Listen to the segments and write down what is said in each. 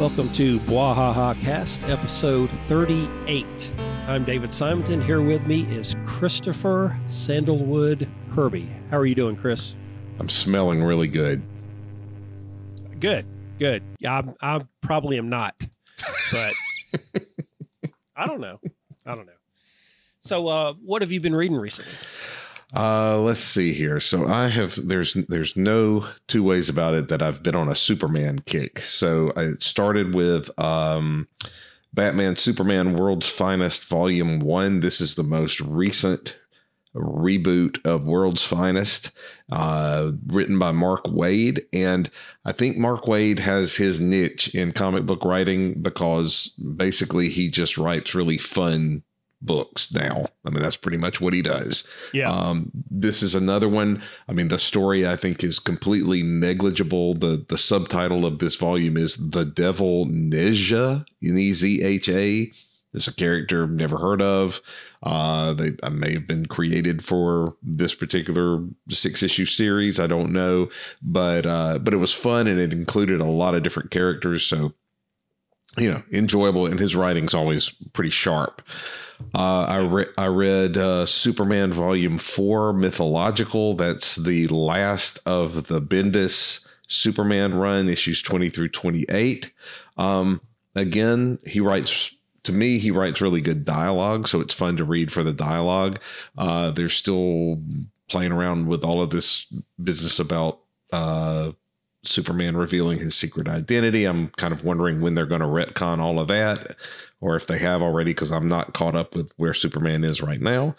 Welcome to Bwahaha Cast, episode 38. I'm David Simonton. Here with me is Christopher Sandalwood Kirby. How are you doing, Chris? I'm smelling really good. Good, good. Yeah, I, I probably am not, but I don't know. I don't know. So, uh, what have you been reading recently? Uh, let's see here. So I have there's there's no two ways about it that I've been on a Superman kick. So I started with um, Batman Superman World's Finest Volume One. This is the most recent reboot of World's Finest, uh, written by Mark Waid. And I think Mark Waid has his niche in comic book writing because basically he just writes really fun books now. I mean, that's pretty much what he does. Yeah. Um, this is another one. I mean, the story I think is completely negligible. The the subtitle of this volume is The Devil Nezha, N E Z H A. It's a character I've never heard of. Uh, they I may have been created for this particular six issue series. I don't know, but uh, but it was fun and it included a lot of different characters. So you know, enjoyable, and his writing's always pretty sharp. Uh, I re- I read uh, Superman Volume Four, Mythological. That's the last of the Bendis Superman run, issues twenty through twenty eight. Um, again, he writes. To me, he writes really good dialogue, so it's fun to read for the dialogue. Uh, they're still playing around with all of this business about uh, Superman revealing his secret identity. I'm kind of wondering when they're going to retcon all of that, or if they have already, because I'm not caught up with where Superman is right now.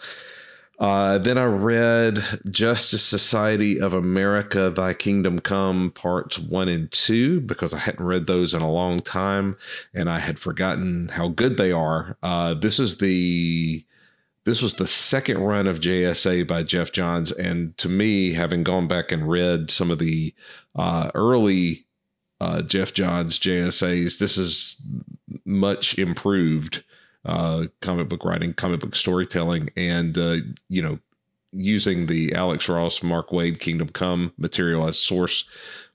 Uh, then I read Justice Society of America, Thy Kingdom Come, parts one and two, because I hadn't read those in a long time and I had forgotten how good they are. Uh, this is the this was the second run of JSA by Geoff Johns, and to me, having gone back and read some of the uh, early uh, Geoff Johns JSAs, this is much improved uh, comic book writing, comic book storytelling, and uh, you know, using the Alex Ross, Mark Waid, Kingdom Come material as source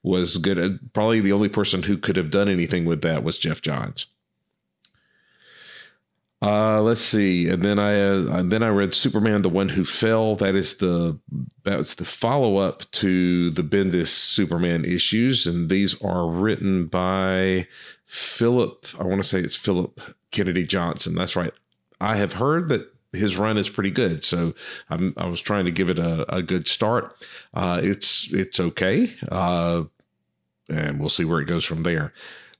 was good. Probably the only person who could have done anything with that was Geoff Johns. Uh, let's see, and then I uh, then I read Superman: The One Who Fell. That is the that was the follow up to the Bendis Superman issues, and these are written by Phillip. I want to say it's Phillip Kennedy Johnson. That's right. I have heard that his run is pretty good, so I'm, I was trying to give it a, a good start. Uh, it's it's okay, uh, and we'll see where it goes from there.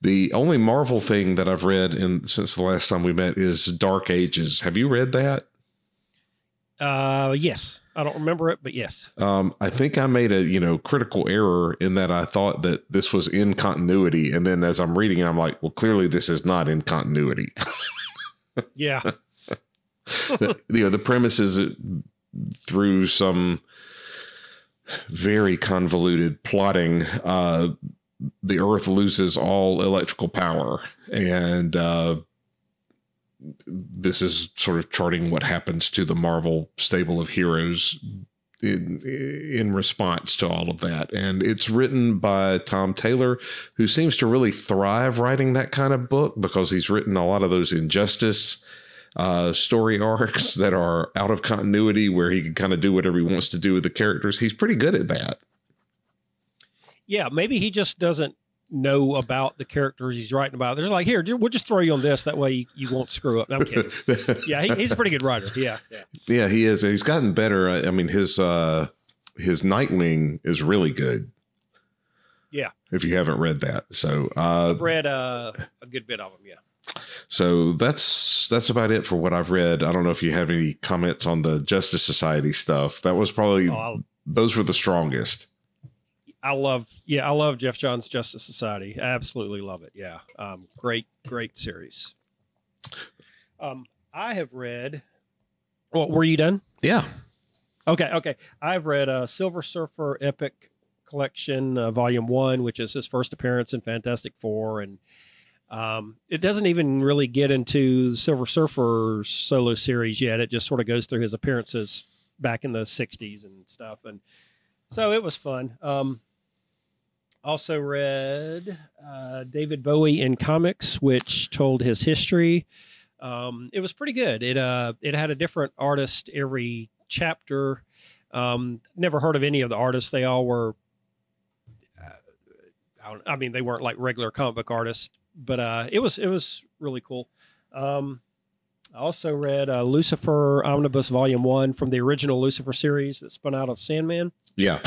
The only Marvel thing that I've read in since the last time we met is Dark Ages. Have you read that? Uh, yes. I don't remember it, but yes. Um, I think I made a you know critical error in that I thought that this was in continuity, and then as I'm reading, it, I'm like, well, clearly this is not in continuity. Yeah. the, you know, the premise is through some very convoluted plotting, uh, the Earth loses all electrical power, and uh, this is sort of charting what happens to the Marvel stable of heroes in in response to all of that. And it's written by Tom Taylor, who seems to really thrive writing that kind of book because he's written a lot of those injustice uh, story arcs that are out of continuity where he can kind of do whatever he wants to do with the characters. He's pretty good at that. Yeah. Maybe he just doesn't know about the characters he's writing about. They're like, here, we'll just throw you on this. That way you, you won't screw up. No, I'm kidding. Yeah. He, he's a pretty good writer. Yeah. Yeah. Yeah, he is. He's gotten better. I, I mean, his uh his Nightwing is really good. Yeah. If you haven't read that, so uh, I've read uh, a good bit of them. Yeah. so that's that's about it for what I've read. I don't know if you have any comments on the Justice Society stuff. That was probably Oh, those were the strongest. I love, yeah, I love Geoff Johns' Justice Society. I absolutely love it. Yeah. Um, great, great series. Um, I have read, well, were you done? Yeah. Okay, okay. I've read uh, Silver Surfer Epic Collection, uh, Volume One, which is his first appearance in Fantastic Four, and um, it doesn't even really get into the Silver Surfer solo series yet. It just sort of goes through his appearances back in the '60s and stuff, and so it was fun. Um, Also read uh, David Bowie in comics, which told his history. Um, it was pretty good. It uh, it had a different artist every chapter. Um, never heard of any of the artists. They all were. Uh, I, I mean, they weren't like regular comic book artists, but uh, it was it was really cool. Um, I also read uh, Lucifer Omnibus Volume One from the original Lucifer series that spun out of Sandman. Yeah.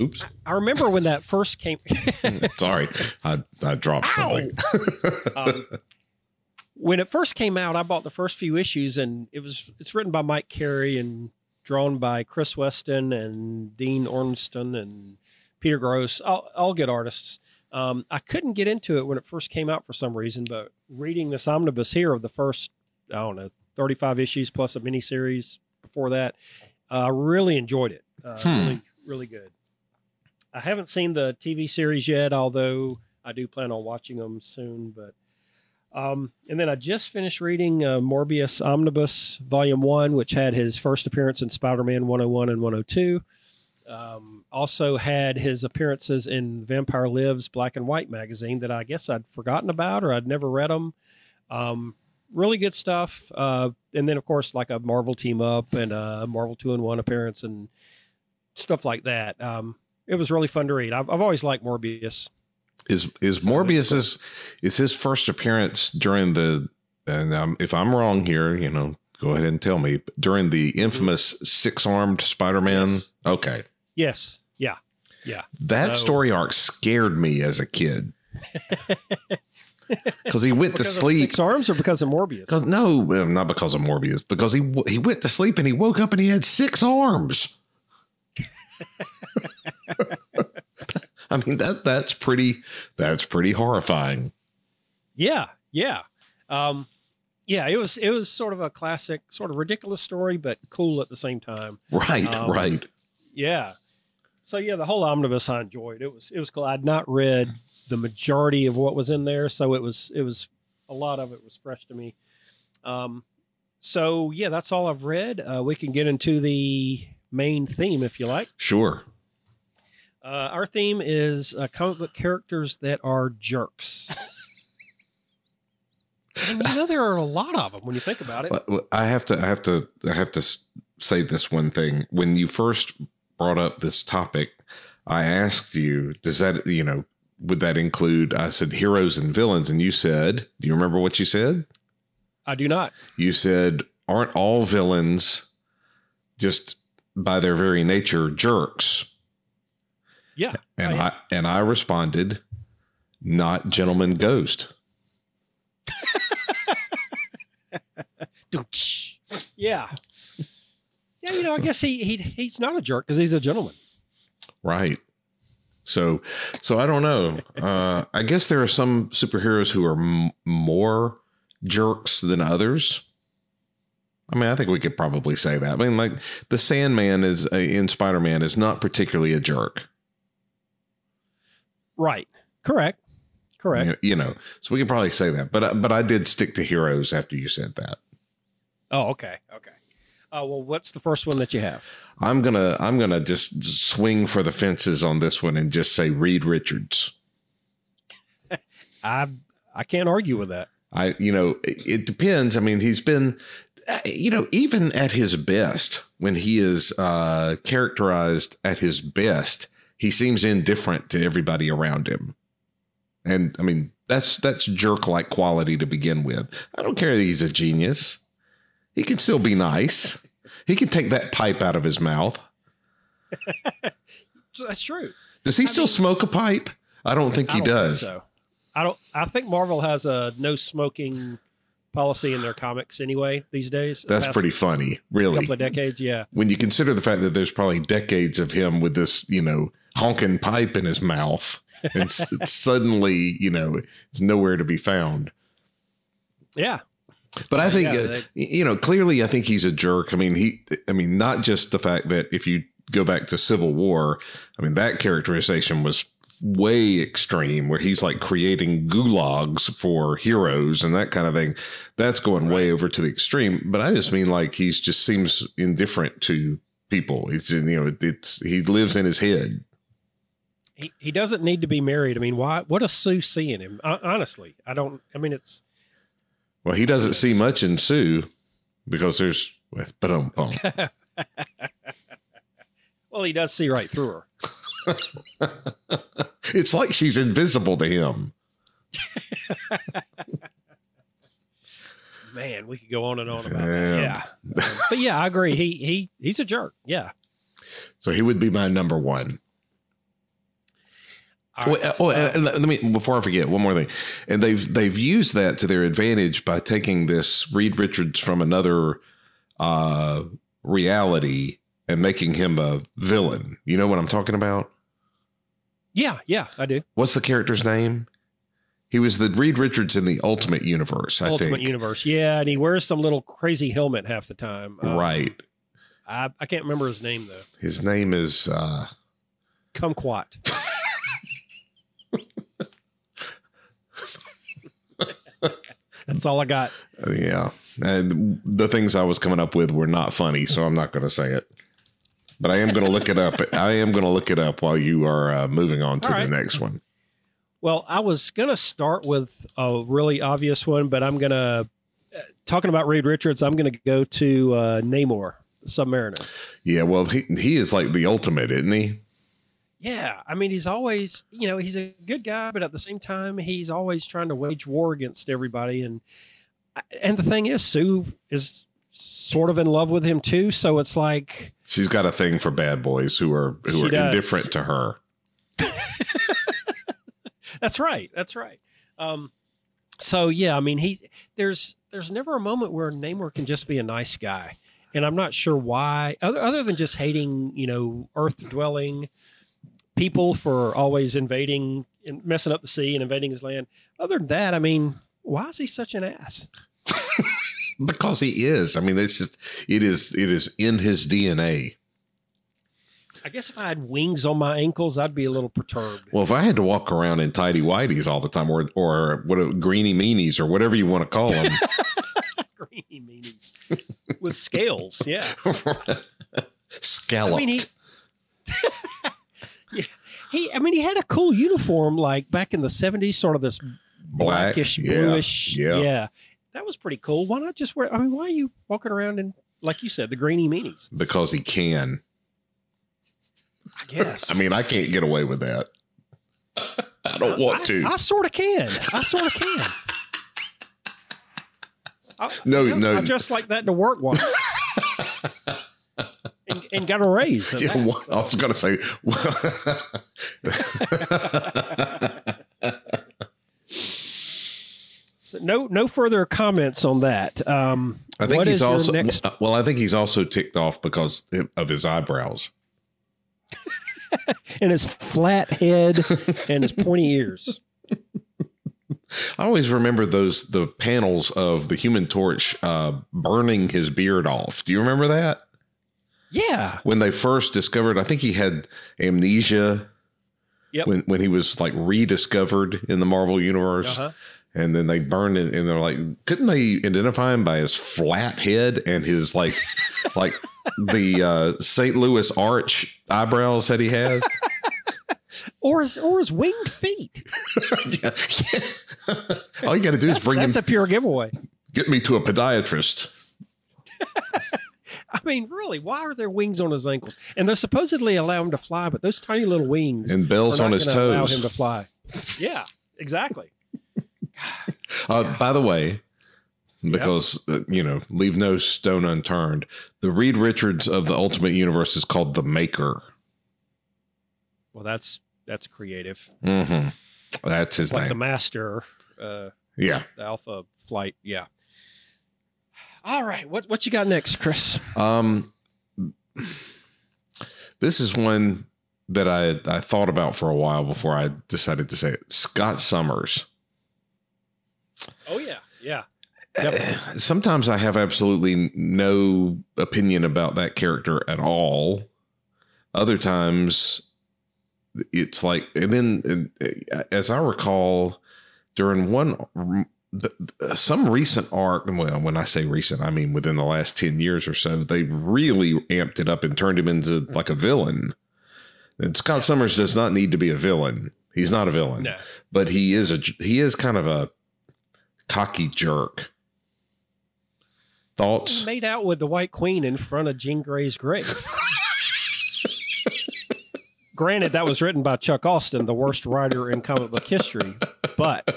Oops. I remember when that first came. Sorry. I, I dropped Ow. something. um, when it first came out, I bought the first few issues, and it was it's written by Mike Carey and drawn by Chris Weston and Dean Ormston and Peter Gross, all, all good artists. Um, I couldn't get into it when it first came out for some reason, but reading this omnibus here of the first, I don't know, 35 issues plus a miniseries before that, uh, I really enjoyed it. Uh, Hmm. Really, really good. I haven't seen the TV series yet, although I do plan on watching them soon. But um, and then I just finished reading uh, Morbius Omnibus Volume One, which had his first appearance in Spider-Man 101 and 102. Um, also had his appearances in Vampire Lives Black and White magazine that I guess I'd forgotten about or I'd never read them. Um, really good stuff. Uh, and then of course like a Marvel team up and a Marvel two in one appearance and stuff like that. Um, it was really fun to read. I've, I've always liked Morbius. Is is So Morbius is is his first appearance during the and um, if I'm wrong here, you know, go ahead and tell me during the infamous six armed Spider Man. Yes. Okay, Yes. Yeah. Yeah. That So- story arc scared me as a kid because he went to Because of sleep. Six arms or because of Morbius? Cause, no, not because of Morbius, because he he went to sleep and he woke up and he had six arms. I mean that that's pretty that's pretty horrifying. Yeah, yeah, um, yeah. It was it was sort of a classic, sort of ridiculous story, but cool at the same time. Right, Um, right. Yeah. So yeah, the whole omnibus I enjoyed. It was it was cool. I'd not read the majority of what was in there, so it was it was a lot of it was fresh to me. Um, so yeah, that's all I've read. Uh, we can get into the main theme if you like. Sure. Uh, our theme is uh, comic book characters that are jerks. and you know there are a lot of them when you think about it. Well, well, I have to I have to I have to say this one thing. When you first brought up this topic, I asked you, does that you know would that include? I said heroes and villains, and you said, do you remember what you said? I do not. You said, aren't all villains just by their very nature jerks? Yeah. And I- I and I responded, not gentleman ghost. Yeah. Yeah, you know, I guess he, he he's not a jerk because he's a gentleman. Right. So, so I don't know. Uh, I guess there are some superheroes who are m- more jerks than others. I mean, I think we could probably say that. I mean, like the Sandman is uh, in Spider Man is not particularly a jerk. Right. Correct. Correct. You, you know, so we could probably say that. But I- but I did stick to heroes after you said that. Oh, okay. Okay. Uh, well, what's the first one that you have? I'm gonna I'm gonna just swing for the fences on this one and just say Reed Richards. I I can't argue with that. I, you know, it, it depends. I mean, he's been, uh, you know, even at his best, when he is uh, characterized at his best, he seems indifferent to everybody around him. And I mean, that's that's jerk like quality to begin with. I don't care that he's a genius. He can still be nice. He can take that pipe out of his mouth. That's true. Does he I still mean- smoke a pipe? I don't think he don't think does. so. I don't. I think Marvel has a no smoking policy in their comics anyway these days. That's pretty funny, really. A couple of decades, yeah. when you consider the fact that there's probably decades of him with this, you know, honking pipe in his mouth, and s- suddenly, you know, it's nowhere to be found. Yeah. But I think, Yeah, uh, they- you know, clearly, I think he's a jerk. I mean, he, I mean, not just the fact that if you go back to Civil War, I mean, that characterization was way extreme, where he's like creating gulags for heroes and that kind of thing. That's going way over to the extreme. But I just mean like he's just seems indifferent to people. It's in, you know, it's he lives in his head. He he doesn't need to be married. I mean, why? What does Sue see in him? Uh, honestly, I don't. I mean, it's Well, he doesn't see much in Sue because there's um well, he does see right through her. it's like she's invisible to him. Man, we could go on and on about Yeah. that. Yeah, but yeah, I agree. He he he's a jerk. Yeah. So he would be my number one. Well, right. oh, and, and let me before I forget one more thing, and they've they've used that to their advantage by taking this Reed Richards from another uh, reality and making him a villain. You know what I'm talking about? yeah, yeah, I do. What's the character's name? He was the Reed Richards in the Ultimate Universe, I Ultimate think. Universe. Yeah, and he wears some little crazy helmet half the time. Um, Right. I, I can't remember his name though. His name is uh, Kumquat. That's all I got. yeah, and the things I was coming up with were not funny, so I'm not going to say it. But I am going to look it up. I am going to look it up while you are uh, moving on to All the right. next one. Well, I was going to start with a really obvious one, but I'm going to, talking about Reed Richards, I'm going to go to uh, Namor, Submariner. Yeah, well, he he is like the ultimate, isn't he? Yeah. I mean, he's always, you know, he's a good guy, but at the same time, he's always trying to wage war against everybody. And, and the thing is, Sue is sort of in love with him too. So it's like, She's got a thing for bad boys who are who are does. indifferent to her. That's right. That's right. Um, so yeah, I mean, he there's there's never a moment where Namor can just be a nice guy, and I'm not sure why, other other than just hating, you know, Earth dwelling people for always invading and messing up the sea and invading his land. Other than that, I mean, why is he such an ass? Because he is. I mean, it's just it is it is in his DNA. I guess if I had wings on my ankles, I'd be a little perturbed. Well, if I had to walk around in tidy whities all the time, or or what are- greeny meanies, or whatever you want to call them, Greeny meanies with scales, yeah. scalloped. I mean, he. Yeah, he. I mean, he had a cool uniform, like back in the seventies, sort of this Black, blackish, yeah, bluish. yeah. Yeah. that was pretty cool. Why not just wear? I mean, why are you walking around in, like you said, the greeny meanies? because he can. I guess. I mean, I can't get away with that. I don't want I, to. I, sort of can. I sort of can. I, No, no. I just like that to work once. And, got a raise. Yeah, that, well, I was going to say. So no, no further comments on that. Um, I think what he's is also next? well. I think he's also ticked off because of his eyebrows. and his flat head and his pointy ears. I always remember those the panels of the Human Torch uh, burning his beard off. Do you remember that Yeah, when they first discovered? I think he had amnesia. Yep. When when he was like rediscovered in the Marvel universe, uh-huh. and then they burned it, and they're like, couldn't they identify him by his flat head and his like, like the uh, St. Louis arch eyebrows that he has? or his or his winged feet. yeah. All you got to do is That's, bring him, that's a pure giveaway. get me to a podiatrist. I mean, really, why are there wings on his ankles? And they're supposedly allow him to fly, but those tiny little wings And bells on his gonna allow him to toes. fly. Yeah, exactly. Uh, by the way, because uh, you know, leave no stone unturned. The Reed Richards of the Ultimate Universe is called the Maker. Well, that's that's creative. Mm-hmm. That's his name. The master, uh, yeah. the alpha flight. Yeah. All right, what what you got next, Chris? Um, this is one that I I thought about for a while before I decided to say it. Scott Summers. Oh yeah, yeah. Sometimes I have absolutely no opinion about that character at all. Other times, it's like, and then uh, as I recall, during one the- uh, some recent arc, well, when I say recent, I mean within the last ten years or so, they really amped it up and turned him into like a villain. And Scott Summers does not need to be a villain. He's not a villain, No. but he is a he is kind of a cocky jerk. He Thoughts? made out with the White Queen in front of Jean Grey's grave. Granted, that was written by Chuck Austen, the worst writer in comic book history, but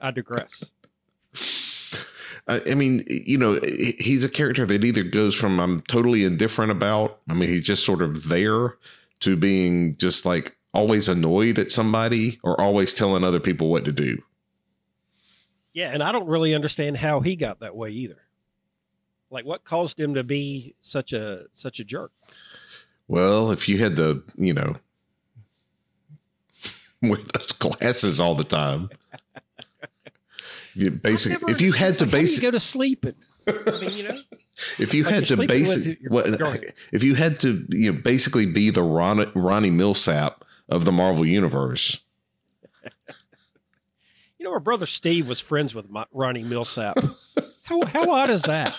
I digress. I I mean, you know, he's a character that either goes from I'm totally indifferent about, I mean, he's just sort of there, to being just like always annoyed at somebody or always telling other people what to do. Yeah, and I don't really understand how he got that way either. Like, what caused him to be such a such a jerk? Well, if you had to, you know, wear those glasses all the time, you basically, if you had to like, how base, you go to sleep, and, I mean, you know, if you like had to sleeping base, with your- what, go ahead. if you had to, you know, basically be the Ron, Ronnie Milsap of the Marvel universe, you know, our brother Steve was friends with my, Ronnie Milsap. How how odd is that?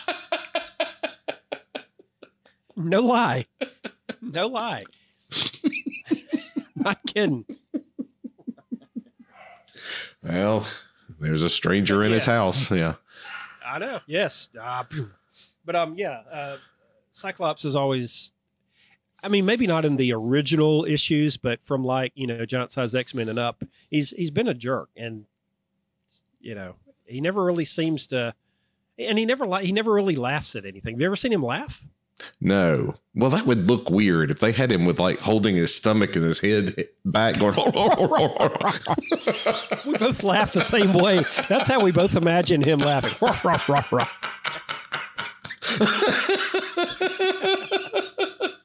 No lie, no lie. Not kidding. well, there's a stranger in his house. Yeah. I know. Yes. Phew. but um, yeah. Uh, Cyclops is always. I mean, maybe not in the original issues, but from like you know, Giant Size X Men and up, he's he's been a jerk, and you know, he never really seems to, and he never he never really laughs at anything. Have you ever seen him laugh? No. Well, that would look weird if they had him with like holding his stomach and his head back going. We both laugh the same way. That's how we both imagine him laughing.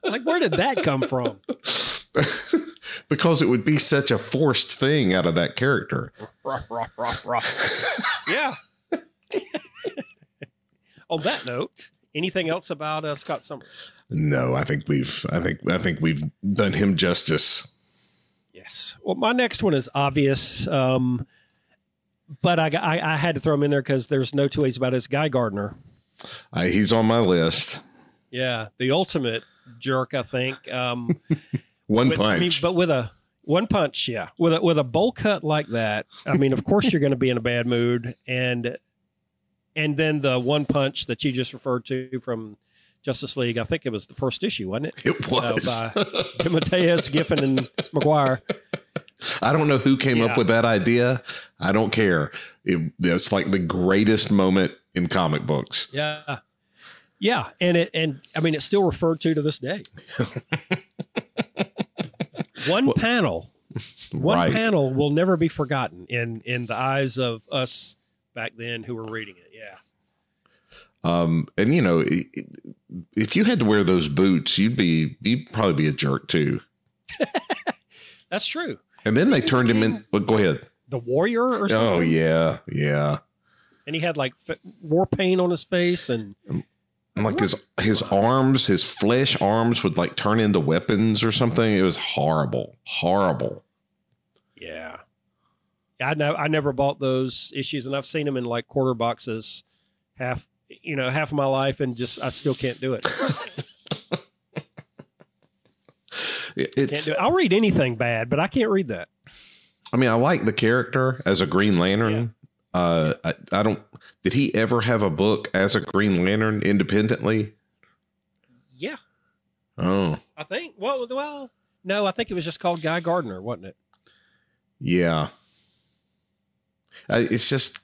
like, where did that come from? because it would be such a forced thing out of that character. Yeah. On that note, anything else about uh, Scott Summers? No, I think we've I think I think we've done him justice. Yes. Well, my next one is obvious, um, but I, I, I had to throw him in there because there's no two ways about it. It's Guy Gardner. Uh, he's on my list. Yeah, the ultimate jerk, I think. Um, One with- punch. I mean, but with a one punch, yeah, with a with a bowl cut like that. I mean, of course you're going to be in a bad mood, and and then the one punch that you just referred to from Justice League. I think it was the first issue, wasn't it? it uh, was. by- Mateus, Giffen, and Maguire. I don't know who came Yeah. up with that idea. I don't care. It, it's like the greatest moment in comic books. Yeah. Yeah, and it and I mean it's still referred to to this day. one Well, panel, one right. panel will never be forgotten in in the eyes of us back then who were reading it. Yeah. Um, and you know, i- i- if you had to wear those boots, you'd be you'd probably be a jerk too. That's true. And then they turned him in. But go ahead. The warrior or something. Oh yeah, yeah. And he had like war paint on his face and And like his his arms, his flesh arms would like turn into weapons or something. It was horrible, horrible. yeah. I know I never bought those issues and I've seen them in like quarter boxes half you know half of my life and just I still can't do it. Can't do it. I'll read anything bad, but I can't read that. I mean, I like the character as a Green Lantern. Uh, I, I don't. Did he ever have a book as a Green Lantern independently? Yeah, Oh, I think. Well, well, no, I think it was just called Guy Gardner, wasn't it? yeah. I, it's just.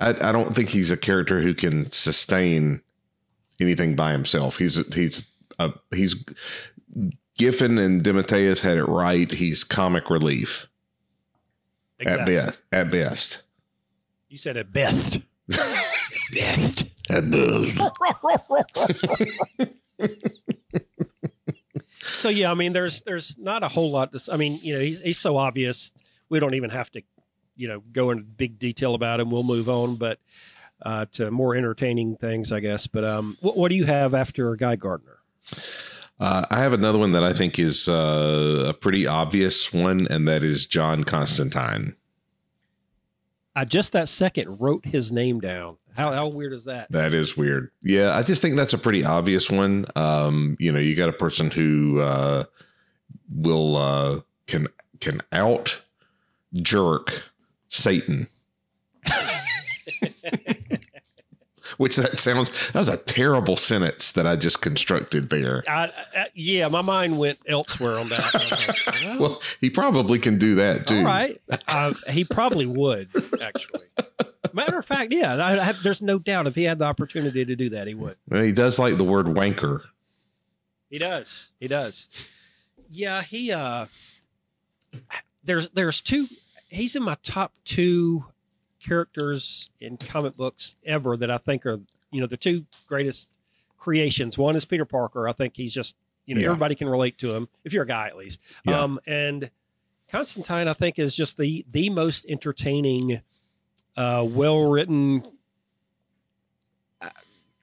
I, I don't think he's a character who can sustain anything by himself. He's he's uh, he's Giffen and DeMatteis had it right. He's comic relief at best. At best. You said it best. best. At best. So yeah, I mean, there's there's not a whole lot. To, I mean, you know, he's he's so obvious. We don't even have to, you know, go into big detail about him. We'll move on, but uh, to more entertaining things, I guess. But um, what, what do you have after Guy Gardner? Uh, I have another one that I think is uh, a pretty obvious one, and that is John Constantine. I just that second wrote his name down. How how weird is that? That is weird. Yeah, I just think that's a pretty obvious one. Um, you know, you got a person who uh, will uh, can can out jerk Satan. Which that sounds that was a terrible sentence that I just constructed there. I, I, yeah, my mind went elsewhere on that. Like, well, Well, he probably can do that too. all right, uh, he probably would actually. Matter of fact, yeah, I have, there's no doubt if he had the opportunity to do that, he would. Well, he does like the word wanker. He does. He does. Yeah, he uh there's there's two he's in my top two characters in comic books ever that I think are you know the two greatest creations. One is Peter Parker. I think he's just you know Yeah. everybody can relate to him if you're a guy at least. Yeah. Um and Constantine I think is just the the most entertaining uh well written uh,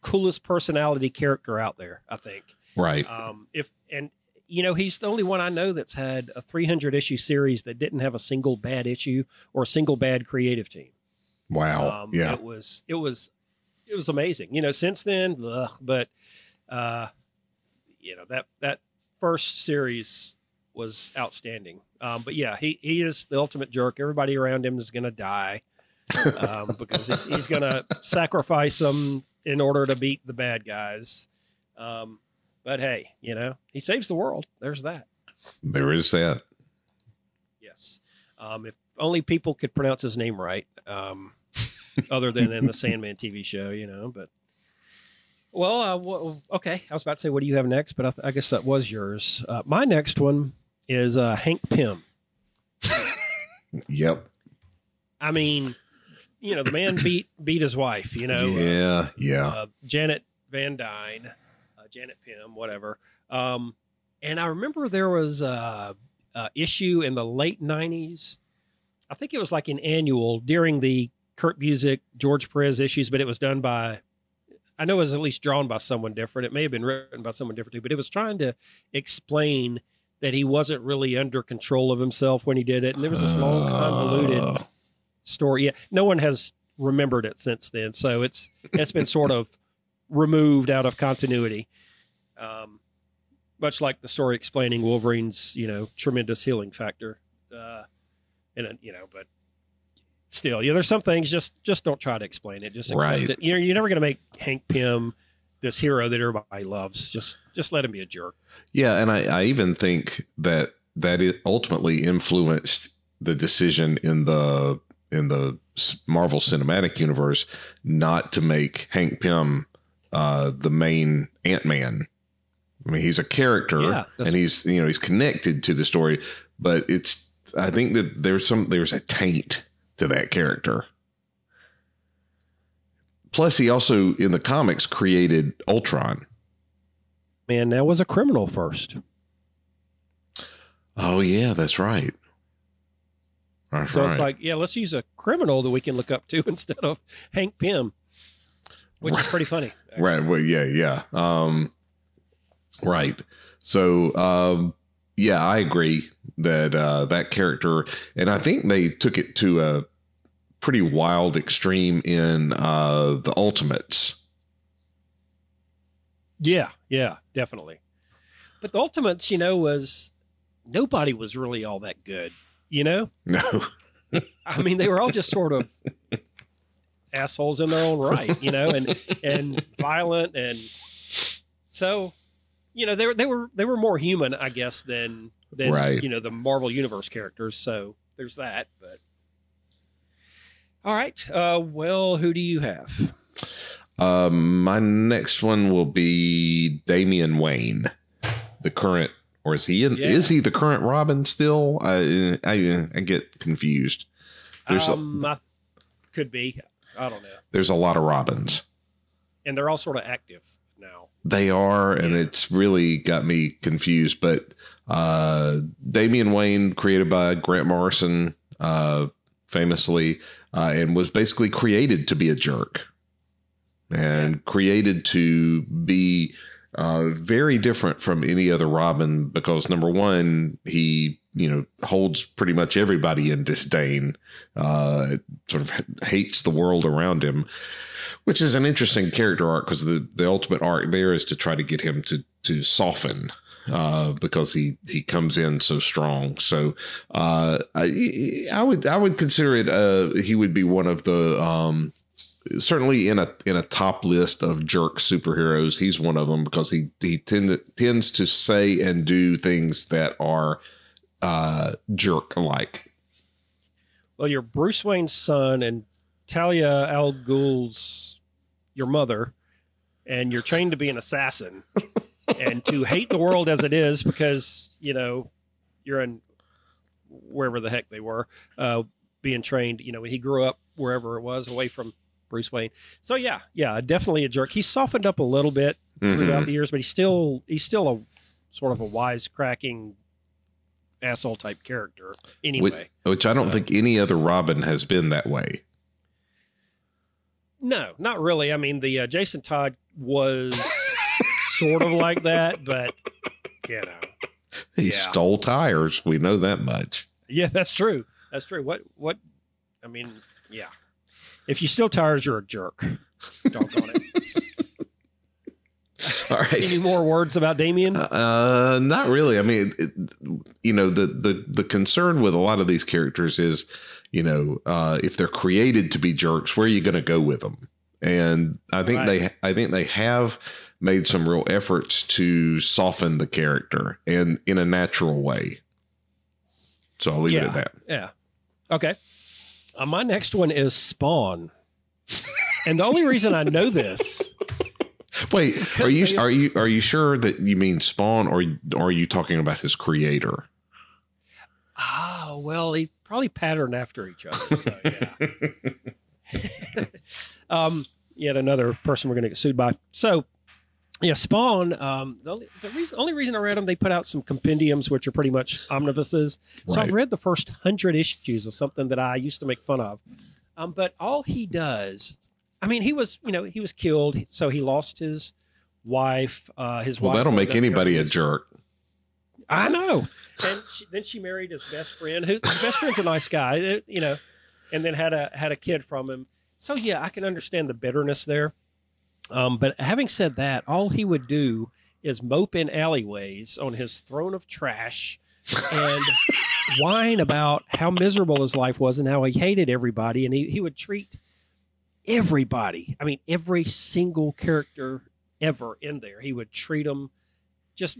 coolest personality character out there, I think. Right. Um, if and you know he's the only one I know that's had a 300 issue series that didn't have a single bad issue or a single bad creative team. Wow. Um, yeah. it was it was it was amazing. You know, since then, ugh, but uh, you know that that first series was outstanding. Um, but yeah, he he is the ultimate jerk. Everybody around him is going to die um, because he's, he's going to sacrifice them in order to beat the bad guys. Um, but hey, you know, he saves the world. There's that. There is that. Yes. Um, if only people could pronounce his name right, um, other than in the Sandman TV show, you know. But well, uh, well, okay. I was about to say, what do you have next? But I, I guess that was yours. Uh, my next one is uh, Hank Pym. Yep. I mean, you know, the man beat beat his wife. You know, uh, yeah. Yeah. uh, Janet Van Dyne, Janet Pym, whatever. Um, and I remember there was a, a issue in the late '90s. I think it was like an annual during the Kurt Busiek, George Perez issues, but it was done by. I know it was at least drawn by someone different. It may have been written by someone different too, but it was trying to explain that he wasn't really under control of himself when he did it, and there was this long convoluted Uh, story. Yeah, no one has remembered it since then, so it's it's been sort of removed out of continuity. Um, much like the story explaining Wolverine's, you know, tremendous healing factor. Uh, and uh, you know, but still, yeah, there's some things just just don't try to explain it. Just accept Right. it. You know, you're never going to make Hank Pym this hero that everybody loves. Just just let him be a jerk. Yeah, and I, I even think that that it ultimately influenced the decision in the in the Marvel Cinematic Universe not to make Hank Pym uh, the main Ant Man. I mean, he's a character, Yeah, and he's you know he's connected to the story, but it's I think that there's some there's a taint to that character. Plus, he also in the comics created Ultron. Man, that was a criminal first. Oh yeah, that's right. That's So right. it's like, yeah, let's use a criminal that we can look up to instead of Hank Pym, which is pretty funny. right. Well, yeah, yeah. Um, right. So, um, yeah, I agree that uh, that character, and I think they took it to a pretty wild extreme in uh, the Ultimates. Yeah, yeah, definitely. But the Ultimates, you know, was nobody was really all that good. You know, No, I mean, they were all just sort of assholes in their own right. You know, and and violent, and so you know they were they were they were more human, I guess, than than Right. you know the Marvel Universe characters. So there's that. But all right, uh, well, who do you have? um, my next one will be Damian Wayne, the current, or is he? In, Yeah. Is he the current Robin still? I I, I get confused. There's a- um, I, could be. I don't know. There's a lot of Robins. And they're all sort of active. They are, and Yeah. it's really got me confused. But uh, Damian Wayne, created by Grant Morrison, uh, famously, uh, and was basically created to be a jerk and created to be uh, very different from any other Robin because number one, he you know holds pretty much everybody in disdain, uh, sort of hates the world around him, which is an interesting character arc because the the ultimate arc there is to try to get him to to soften uh, because he he comes in so strong. So uh, I I would I would consider it. Uh, he would be one of the um, certainly in a in a top list of jerk superheroes. He's one of them because he he tend, tends to say and do things that are uh, jerk like. Well, you're Bruce Wayne's son and Talia al Ghul's your mother, and you're trained to be an assassin and to hate the world as it is because you know you're in wherever the heck they were uh, being trained. You know, when he grew up wherever it was, away from Bruce Wayne. So yeah, yeah, definitely a jerk. He softened up a little bit Mhm. throughout the years, but he's still he's still a sort of a wisecracking asshole type character anyway. Which I don't So- think any other Robin has been that way. No, not really. I mean, the uh, Jason Todd was sort of like that, but you know, He Yeah. stole tires. We know that much. yeah, that's true. That's true. What what? I mean, yeah. If you steal tires, you're a jerk. Doggone it. All right. Any more words about Damian? Uh, not really. I mean, it, you know, the the the concern with a lot of these characters is, you know, uh, if they're created to be jerks, where are you going to go with them? And I think they, I think they have made some real efforts to soften the character and in a natural way. So I'll leave it at that. Yeah. Okay. Uh, my next one is Spawn. and the only reason I know this, Wait, are you are you are you sure that you mean Spawn, or or are you talking about his creator? oh well, he probably patterned after each other. So yeah. um, yet another person we're going to get sued by. So, yeah, Spawn. Um, the only, the reason, only reason I read them, they put out some compendiums, which are pretty much omnibuses. So I've read the first hundred issues of something that I used to make fun of. Um, but all he does, I mean, he was, you know, he was killed, so he lost his wife. Uh, his Well, wife that'll make anybody a jerk. I know. And she, then she married his best friend. Who his best friend's a nice guy, uh, you know, and then had a had a kid from him. So yeah, I can understand the bitterness there. Um, but having said that, all he would do is mope in alleyways on his throne of trash and whine about how miserable his life was and how he hated everybody. And he, he would treat everybody. I mean, every single character ever in there, he would treat them just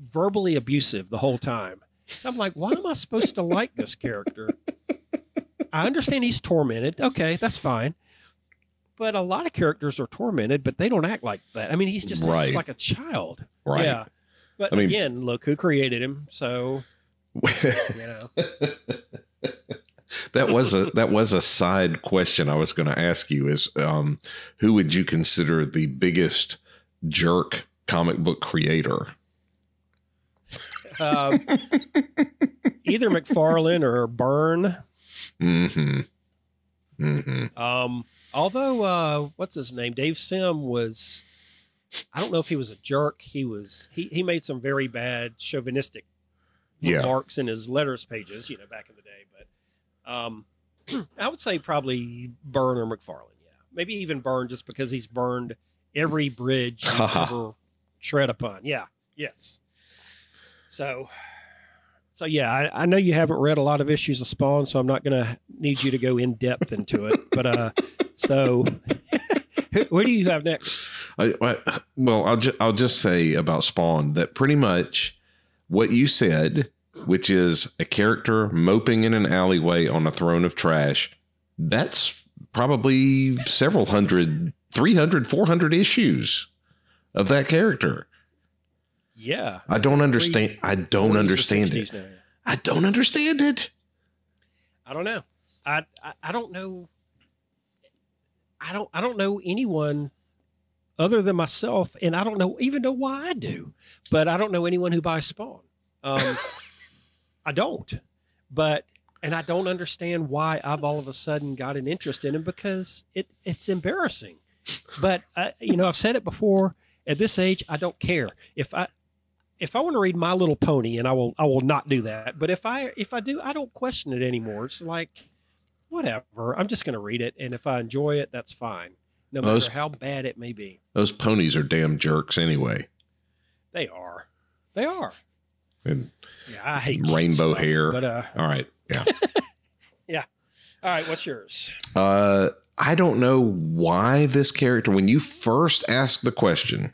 verbally abusive the whole time. So I'm like, why am I supposed to like this character? I understand he's tormented. Okay, that's fine. But a lot of characters are tormented, but they don't act like that. I mean, he's just Right. like a child. Right. Yeah. But I mean- again, look who created him. So, you know. that was a that was a side question I was going to ask you is um, who would you consider the biggest jerk comic book creator? Um, either McFarlane or Byrne. Mm-hmm. Mm-hmm. Um, although, uh, what's his name? Dave Sim was, I don't know if he was a jerk. He was, he, he made some very bad chauvinistic Yeah. remarks in his letters pages, you know, back in the day. But um, I would say probably Byrne or McFarlane. Yeah. Maybe even Byrne just because he's burned every bridge he's ever tread upon. Yeah. Yes. So, so yeah, I, I know you haven't read a lot of issues of Spawn, so I'm not going to need you to go in depth into it. But uh, so what do you have next? I, I- well, I'll just I'll just say about Spawn that pretty much what you said, which is a character moping in an alleyway on a throne of trash, that's probably several hundred, 300, 400 issues of that character. Yeah, I don't understand. I don't understand it. now. I don't understand it. I don't know. I, I I don't know. I don't I don't know anyone other than myself, and I don't know even know why I do. But I don't know anyone who buys Spawn. Um, I don't. But and I don't understand why I've all of a sudden got an interest in him because it it's embarrassing. But uh, you know, I've said it before. At this age, I don't care if I if I want to read My Little Pony, and I will, I will not do that. But if I, if I do, I don't question it anymore. It's like, whatever. I'm just going to read it, and if I enjoy it, that's fine, no matter Most- how bad it may be. Those ponies are damn jerks anyway. They are, They are. And Yeah, I hate Rainbow stuff, hair. But uh, all right, yeah, yeah. all right, what's yours? Uh, I don't know why this character. When you first asked the question,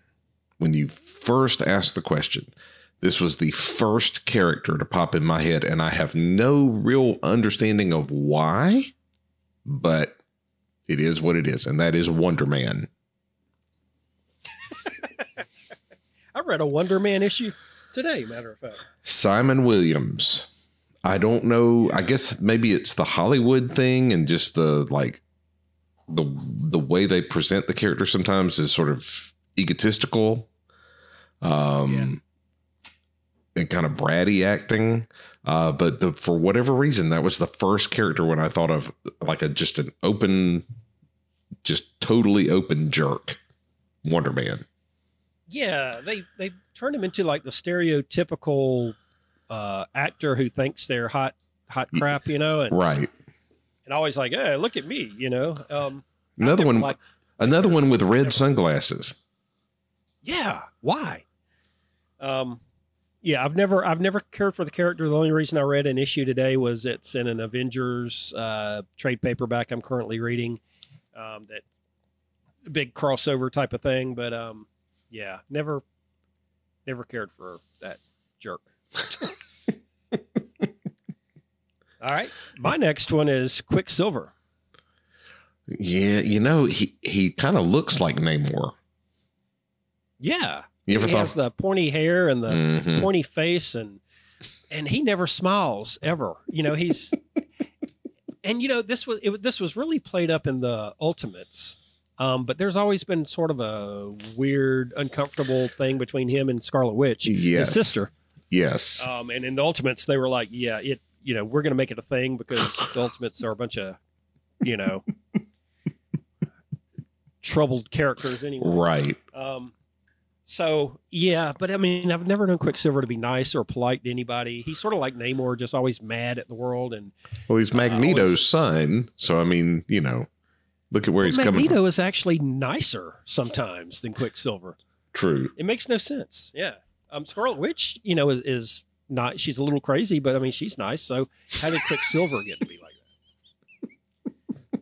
when you first asked the question, this was the first character to pop in my head, and I have no real understanding of why, but it is what it is, and that is Wonder Man. I read a Wonder Man issue today. Matter of fact. Simon Williams. I don't know. I guess maybe it's the Hollywood thing and just the like the the way they present the character sometimes is sort of egotistical. Um and kind of bratty acting. Uh but the, for whatever reason that was the first character when I thought of like a just an open just totally open jerk. Wonder Man. Yeah, they they turned him into like the stereotypical uh, actor who thinks they're hot hot crap, you know, and, Right. and always like, hey, look at me, you know. Um, Another one liked- another one with red sunglasses. yeah, why? Um, yeah, I've never I've never cared for the character. The only reason I read an issue today was it's in an Avengers uh, trade paperback I'm currently reading. Um, that big crossover type of thing, but um, yeah, never never cared for that jerk. All right, my next one is Quicksilver. Yeah, you know, he he kind of looks like Namor. Yeah, You ever he thought? has the pointy hair and the Mhm. pointy face and and he never smiles ever you know he's and you know this was it, this was really played up in the ultimates um, but there's always been sort of a weird uncomfortable thing between him and scarlet witch Yes. his sister Yes. um, and in the ultimates they were like yeah it you know we're gonna make it a thing because the ultimates are a bunch of you know troubled characters anyway right. um, so yeah, but I mean, I've never known Quicksilver to be nice or polite to anybody. He's sort of like Namor, just always mad at the world. And Well, he's Uh, Magneto's always- son, so I mean, you know, look at where he's coming Magneto is actually nicer sometimes than Quicksilver. True. It makes no sense. Yeah, um, Scarlet Witch, you know, is, is not. She's a little crazy, but I mean, she's nice. So how did Quicksilver get to be like that?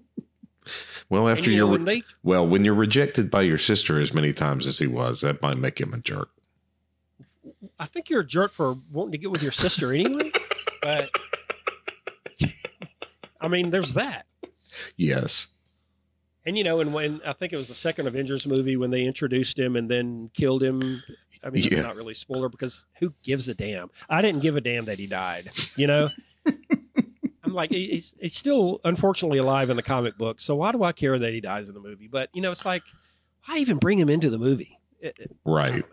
Well, And, after you know, you're when they well, when you're rejected by your sister as many times as he was, that might make him a jerk. I think you're a jerk for wanting to get with your sister anyway. but I mean, there's that. Yes. And you know, and when I think it was the second Avengers movie when they introduced him and then killed him. I mean, Yeah. it's not really a spoiler because who gives a damn? I didn't give a damn that he died. You know, I'm like, he's, he's still unfortunately alive in the comic book, so why do I care that he dies in the movie? But you know, it's like, why even bring him into the movie? It- it- Right.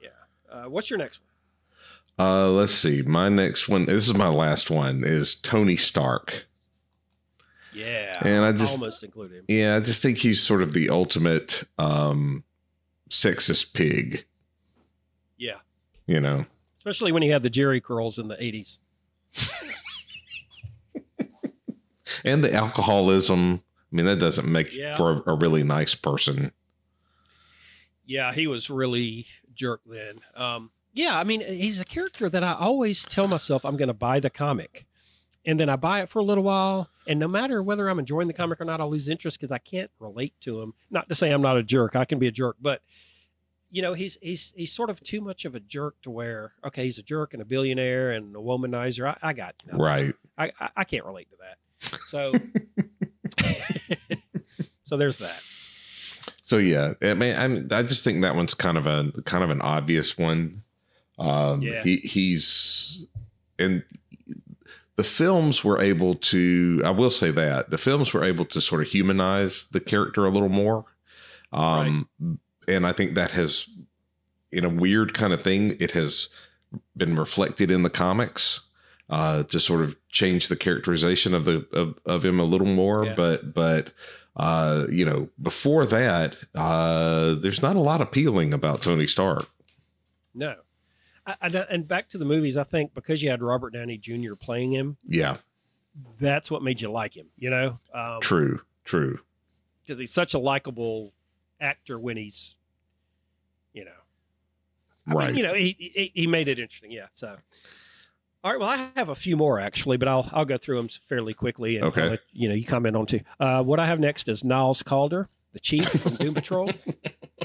Yeah. Uh, what's your next one? Uh, let's see. My next one. This is my last one. Is Tony Stark. Yeah, And I just- almost include him. Yeah, I just think he's sort of the ultimate um, sexist pig. Yeah, You know. especially when he had the Jheri curls in the '80s. and the alcoholism. I mean, that doesn't make Yeah. for a, a really nice person. Yeah, he was really jerk then. Um, yeah, I mean, he's a character that I always tell myself I'm going to buy the comic, and then I buy it for a little while, and no matter whether I'm enjoying the comic or not, I'll lose interest because I can't relate to him. Not to say I'm not a jerk; I can be a jerk, but you know, he's he's he's sort of too much of a jerk to where okay, he's a jerk and a billionaire and a womanizer. I, I got nothing. Right. I, I I can't relate to that. So, so there's that. So yeah, I mean, I'm, I just think that one's kind of a kind of an obvious one. Um, Yeah. he he's and the films were able to. I will say that the films were able to sort of humanize the character a little more. Um, and I think that has, in a weird kind of thing, it has been reflected in the comics uh, to sort of change the characterization of the of, of him a little more. Yeah. But but uh, you know, before that, uh, there's not a lot appealing about Tony Stark. No. I, I, and back to the movies, I think because you had Robert Downey Jr. playing him, Yeah, that's what made you like him, you know? Um, true, true. Because he's such a likable actor when he's, you know, I mean, Right. you know, he, he he made it interesting. Yeah. So, all right. Well, I have a few more actually, but I'll I'll go through them fairly quickly. And Okay. Let, you know, you comment on too. Uh, what I have next is Niles Caulder, the chief from Doom Patrol.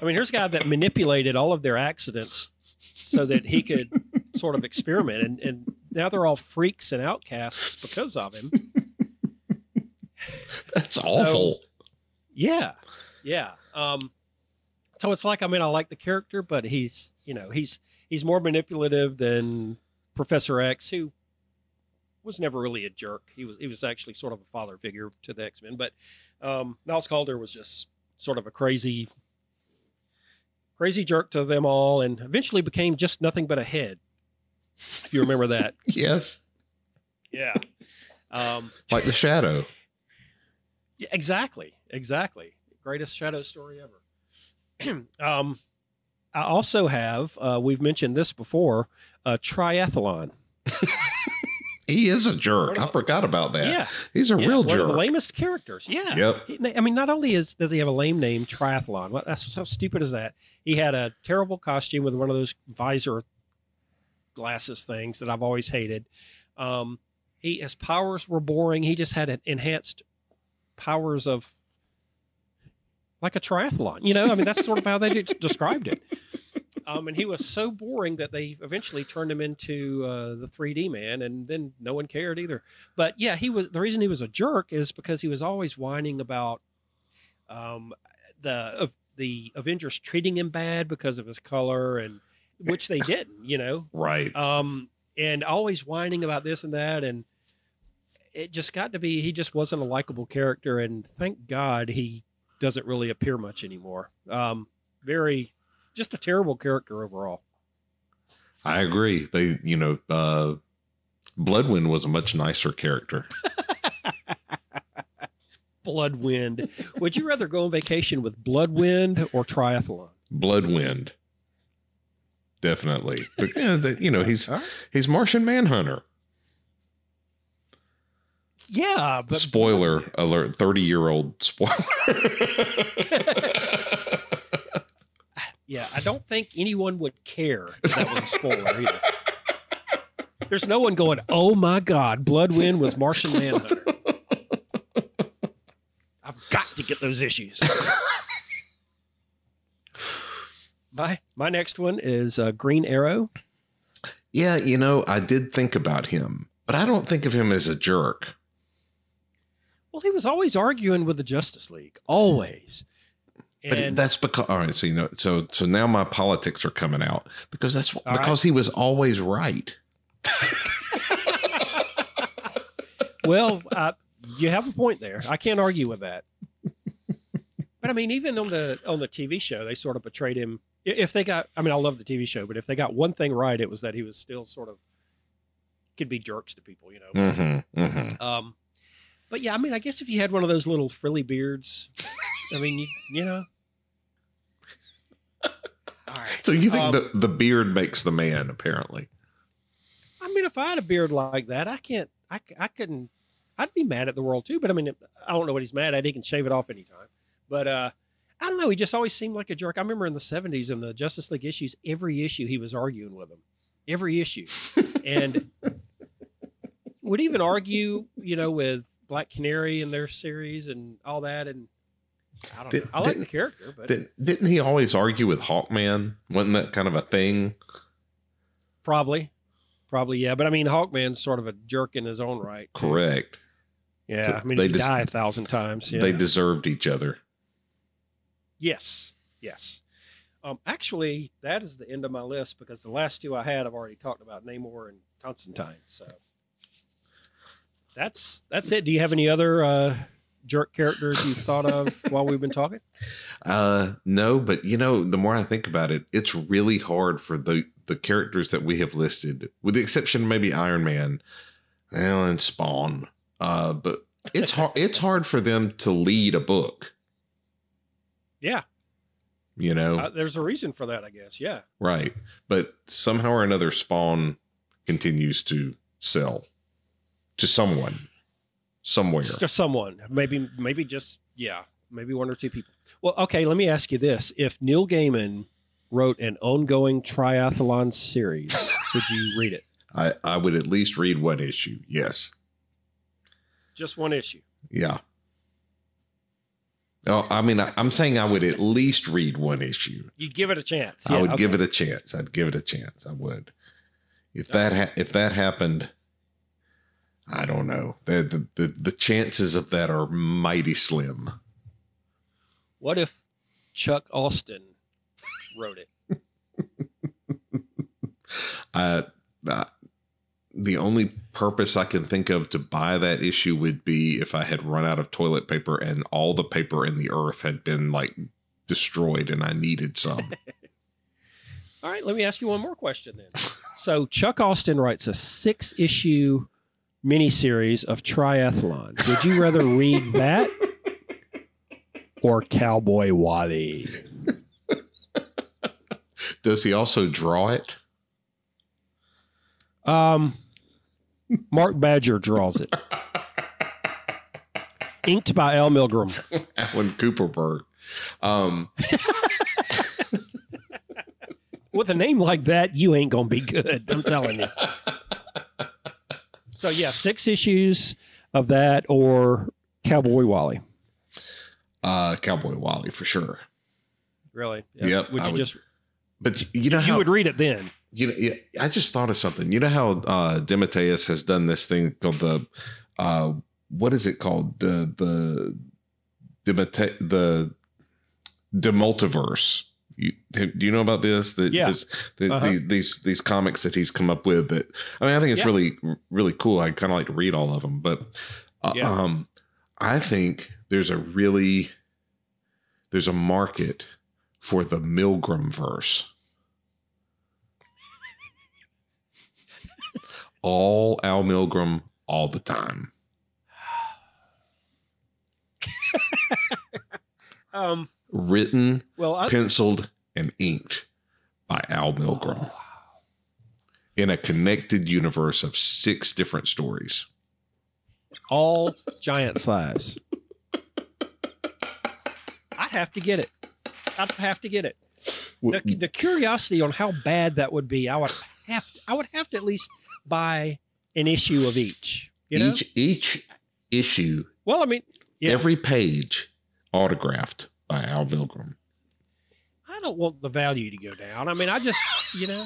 I mean, here's a guy that manipulated all of their accidents so that he could sort of experiment, and and now they're all freaks and outcasts because of him. That's awful. Yeah, yeah. Um, so it's like I mean I like the character, but he's you know he's he's more manipulative than Professor X, who was never really a jerk. He was he was actually sort of a father figure to the X Men, but um, Niles Caulder was just sort of a crazy crazy jerk to them all, and eventually became just nothing but a head. If you remember that, yes. yeah. Um, Like the shadow. Yeah, exactly, exactly. Greatest shadow story ever. um, I also have. Uh, we've mentioned this before. A triathlon. He is a jerk. I forgot about that. Yeah, He's a yeah, real one jerk. of the lamest characters. Yeah. Yep. I mean, not only is does he have a lame name, triathlon. What, that's how stupid is that? He had a terrible costume with one of those visor glasses things that I've always hated. Um, he his powers were boring. He just had an enhanced powers of like a triathlon. You know, I mean, that's sort of how they described it. Um, and he was so boring that they eventually turned him into uh, the 3D man, and then no one cared either. But yeah, he was the reason he was a jerk is because he was always whining about um, the uh, the Avengers treating him bad because of his color, and which they didn't, you know. Right. Um, and always whining about this and that, and it just got to be he just wasn't a likable character, and thank God he doesn't really appear much anymore. Um, very, just a terrible character overall. I agree. They, you know, uh, Bloodwynd was a much nicer character. Bloodwynd. Would you rather go on vacation with Bloodwynd or triathlon? Bloodwynd. Definitely. But yeah, the, you know, he's All right. he's Martian Manhunter. Yeah, but spoiler alert, 30 year old spoiler. Yeah, I don't think anyone would care if that was a spoiler either. There's no one going, "Oh my God, Bloodwynd was Martian Manhunter." I've got to get those issues. my my next one is uh, Green Arrow. yeah, you know, I did think about him, but I don't think of him as a jerk. Well, he was always arguing with the Justice League, always. But And that's because all right, so you know, so so now my politics are coming out because that's because he was always right. well, uh, you have a point there. I can't argue with that. But I mean, even on the on the TV show, they sort of portrayed him. If they got, I mean, I love the TV show, but if they got one thing right, it was that he was still sort of could be jerks to people, you know. Mm-hmm, mm-hmm. Um, but yeah, I mean, I guess if you had one of those little frilly beards, I mean, you, you know. All right. So you think Um, the the beard makes the man? Apparently, I mean, if I had a beard like that, I can't. I, I couldn't. I'd be mad at the world too. But I mean, I don't know what he's mad at. He can shave it off anytime. But uh, I don't know. He just always seemed like a jerk. I remember in the '70s in the Justice League issues, every issue he was arguing with him, every issue, and would even argue, you know, with Black Canary in their series and all that. And I don't Did- know. I like the character, but Did, didn't he always argue with Hawkman? Wasn't that kind of a thing? probably, probably yeah. But I mean, Hawkman's sort of a jerk in his own right. too. Correct. Yeah, So I mean, they he just- die a thousand times. Yeah. They deserved each other. yes, yes. Um, actually, that is the end of my list because the last two I had, I've already talked about Namor and Constantine. So that's that's it. Do you have any other uh, jerk characters you've thought of while we've been talking? Uh, no, but you know, the more I think about it, it's really hard for the the characters that we have listed, with the exception of maybe Iron Man, and Spawn. Uh, but it's hard. It's hard for them to lead a book. Yeah, You know, uh, there's a reason for that, I guess. Yeah, right? But somehow or another, Spawn continues to sell to someone somewhere. To someone, maybe, maybe just yeah, maybe one or two people. Well, okay. Let me ask you this: If Neil Gaiman wrote an ongoing triathlon series, would you read it? I, I would at least read one issue. Yes. Just one issue. Yeah. Oh, I mean, I, I'm saying I would at least read one issue. You'd give it a chance. I would give it a chance. I'd give it a chance. I would. If that ha- if that happened, I don't know. The, the the the chances of that are mighty slim. What if Chuck Austen wrote it? Uh, uh, the only purpose I can think of to buy that issue would be if I had run out of toilet paper and all the paper in the earth had been like destroyed and I needed some. All right, let me ask you one more question then. So Chuck Austen writes a six issue miniseries of triathlon. Would you rather read that or Cowboy Wally? Does he also draw it? Um, Mark Badger draws it. Inked by Al Milgrom. Alan Kupperberg. Um, With a name like that, you ain't gonna be good. I'm telling you. So yeah, six issues of that or Cowboy Wally. uh, Cowboy Wally for sure. Really? Yep, Would you would- just But you know you how would read it then? you know, yeah, I just thought of something. You know how uh DeMatteis has done this thing called the uh what is it called? The the Demete the Demultiverse. You, do you know about this? That Yeah. this- the, Uh-huh. these, these these comics that he's come up with. That I mean, I think it's Yeah. really really cool. I kind of like to read all of them, but uh, Yeah. um, I think there's a really there's a market for the Milgrom verse. all Al Milgrom all the time. Um. Written, Well, I, penciled, and inked by Al Milgrom oh, in a connected universe of six different stories. all giant size. I'd have to get it. I'd have to get it. The, the curiosity on how bad that would be, I would have. I would have to at least buy an issue of each. You know. each each issue, well, I mean, yeah. every page autographed by Al Milgrom. I don't want the value to go down. I mean, I just, you know.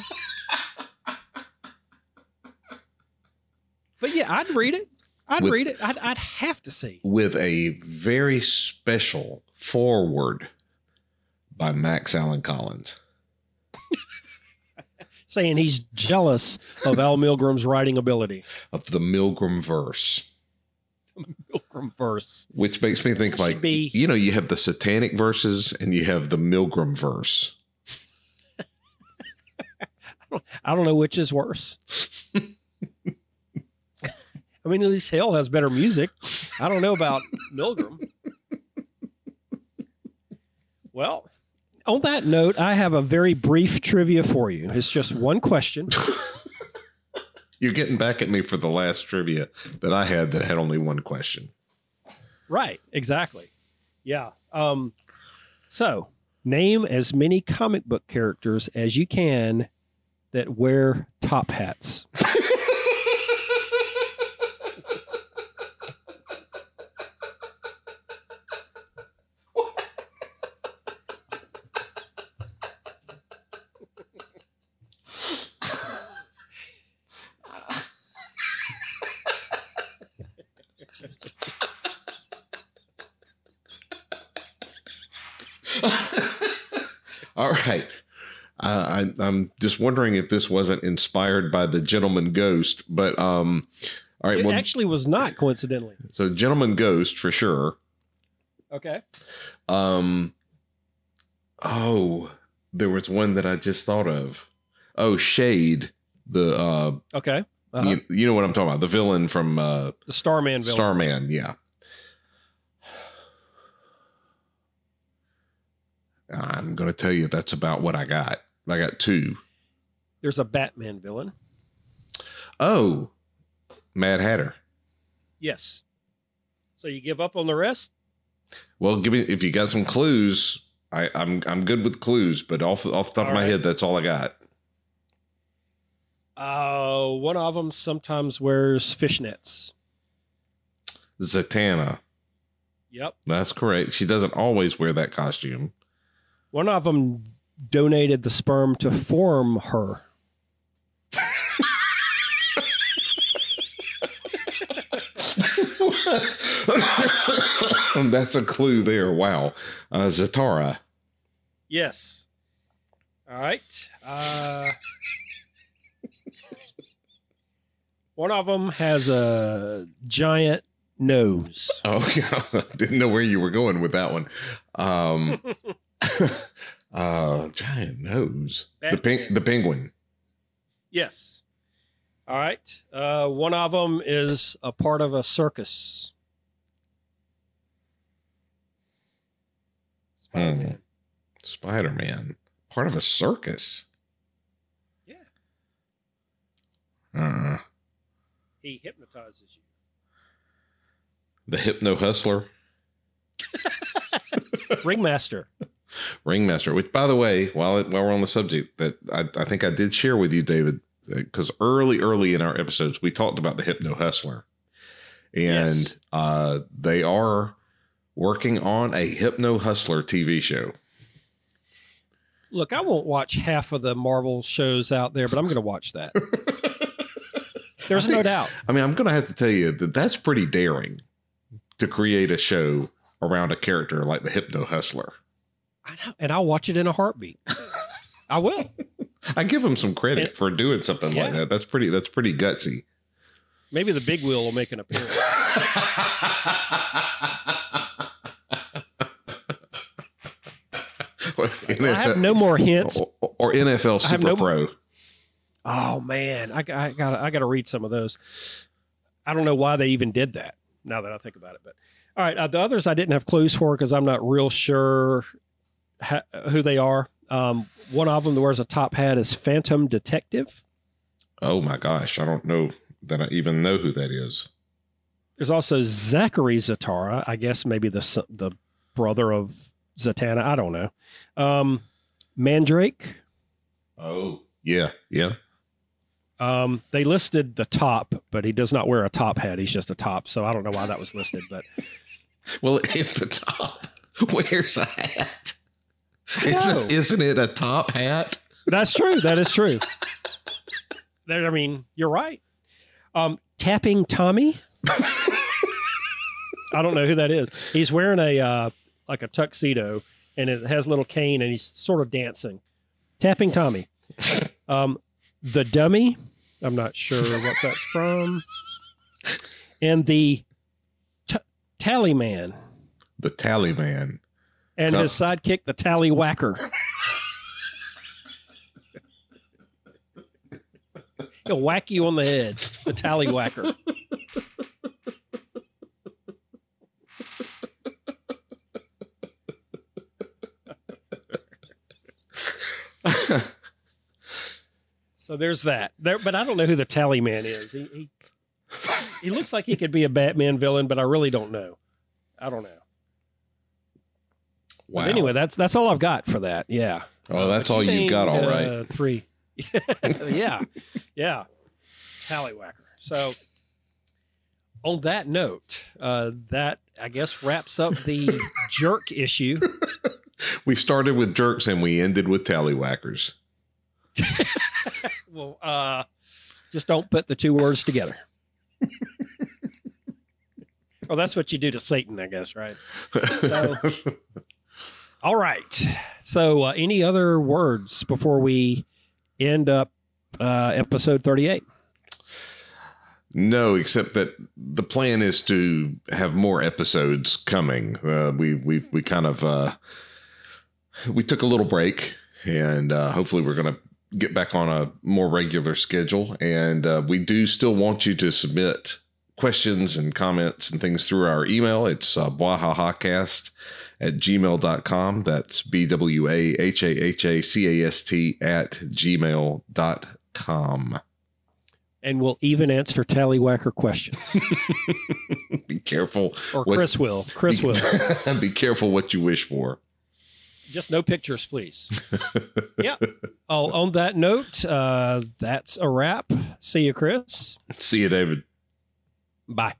But yeah, I'd read it. I'd With- read it. I'd, I'd have to see. with a very special forward by Max Allan Collins. Saying he's jealous of Al Milgrom's writing ability. of the Milgrom verse, Milgrom verse. which makes me think like be- you know you have the satanic verses and you have the Milgrom verse. I don't know which is worse. I mean, at least Hell has better music. I don't know about Milgrom. Well, on that note, I have a very brief trivia for you. It's just one question. You're getting back at me for the last trivia that I had that had only one question. Right, exactly. Yeah. Um, so, name as many comic book characters as you can that wear top hats. All right. Uh, I, I'm just wondering if this wasn't inspired by the Gentleman Ghost, but um, all right. It Well, actually was not, coincidentally. so Gentleman Ghost for sure. Okay. Um, oh, there was one that I just thought of. Oh, Shade, the uh, Okay. Uh-huh. you, you know what I'm talking about, the villain from uh, the Starman villain. Starman. Yeah. I'm going to tell you that's about what I got. I got two. There's a Batman villain. Oh, Mad Hatter. Yes. So you give up on the rest? Well, give me if you got some clues. I, I'm I'm good with clues, but off off the top All of my right. head, that's all I got. Uh, one of them sometimes wears fishnets. Zatanna. Yep. That's correct. She doesn't always wear that costume. One of them donated the sperm to form her. That's a clue there. Wow. Uh, Zatara. Yes. All right. Uh, one of them has a giant nose. Oh, didn't know where you were going with that one. Um, uh, giant nose. The ping, Batman. the penguin. Yes. All right. Uh, one of them is a part of a circus. Spider-Man. Spider Man. Part of a circus. Yeah. Uh, He hypnotizes you. the Hypno Hustler. Ringmaster. Ringmaster. Which, by the way, while it, while we're on the subject, that I, I think I did share with you, David, because early, early in our episodes, we talked about the Hypno Hustler, and Yes. uh, they are working on a Hypno Hustler TV show. Look, I won't watch half of the Marvel shows out there, but I'm going to watch that. There's I no doubt. I mean, I'm going to have to tell you that that's pretty daring to create a show around a character like the Hypno Hustler. I know, and I'll watch it in a heartbeat. I will. I give him some credit It- for doing something like that. That's pretty. That's pretty gutsy. Maybe the big wheel will make an appearance. I have no more hints. or, or NFL Super no- Pro. Oh man, I, I got I got to read some of those. I don't know why they even did that. Now that I think about it, but all right, uh, the others I didn't have clues for because I'm not real sure ha- who they are. Um, one of them that wears a top hat is Phantom Detective. Oh my gosh, I don't know that I even know who that is. There's also Zachary Zatara. I guess maybe the the brother of Zatanna. I don't know. Um, Mandrake. Oh yeah, yeah. Um, they listed the top, but he does not wear a top hat. He's just a top. So I don't know why that was listed, but Well, if the top wears a hat, know. isn't, isn't it a top hat? that's true. That is true. There, I mean, you're right. Um, tapping Tommy. I don't know who that is. He's wearing a uh, like a tuxedo, and it has a little cane, and he's sort of dancing. Tapping Tommy. Um, the dummy. I'm not sure what that's from. And the t- tally man The tally man. And his sidekick, the tally whacker. He'll whack you on the head, the tally whacker. So there's that. There, but I don't know who the tally man is. He, he he looks like he could be a Batman villain, but I really don't know. I don't know. Wow. But anyway, that's that's all I've got for that. Yeah. oh, that's But all you got. All right. uh, three. yeah, yeah. Tallywhacker. So, on that note, uh, that I guess wraps up the jerk issue. We started with jerks and we ended with tallywhackers. Well, uh, just don't put the two words together. well, that's what you do to Satan, I guess, right? So- All right. So, uh, any other words before we end up uh, episode 38? No, except that the plan is to have more episodes coming. Uh, we we we kind of uh, we took a little break, and uh, hopefully we're going to get back on a more regular schedule. And uh, we do still want you to submit questions and comments and things through our email. It's uh, bwahahacast at gmail.com. That's B W A H A H A C A S T at gmail.com. And we'll even answer tallywhacker questions. Be careful Or What- Chris will. Chris be, will. be careful what you wish for. just no pictures, please. yeah. Oh, on that note, uh, that's a wrap. See you, Chris. See you, David. Bye.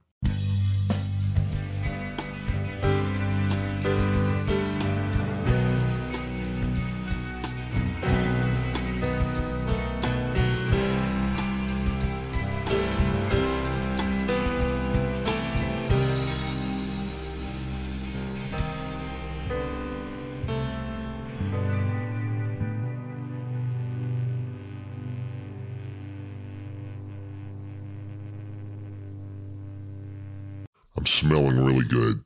Smelling really good.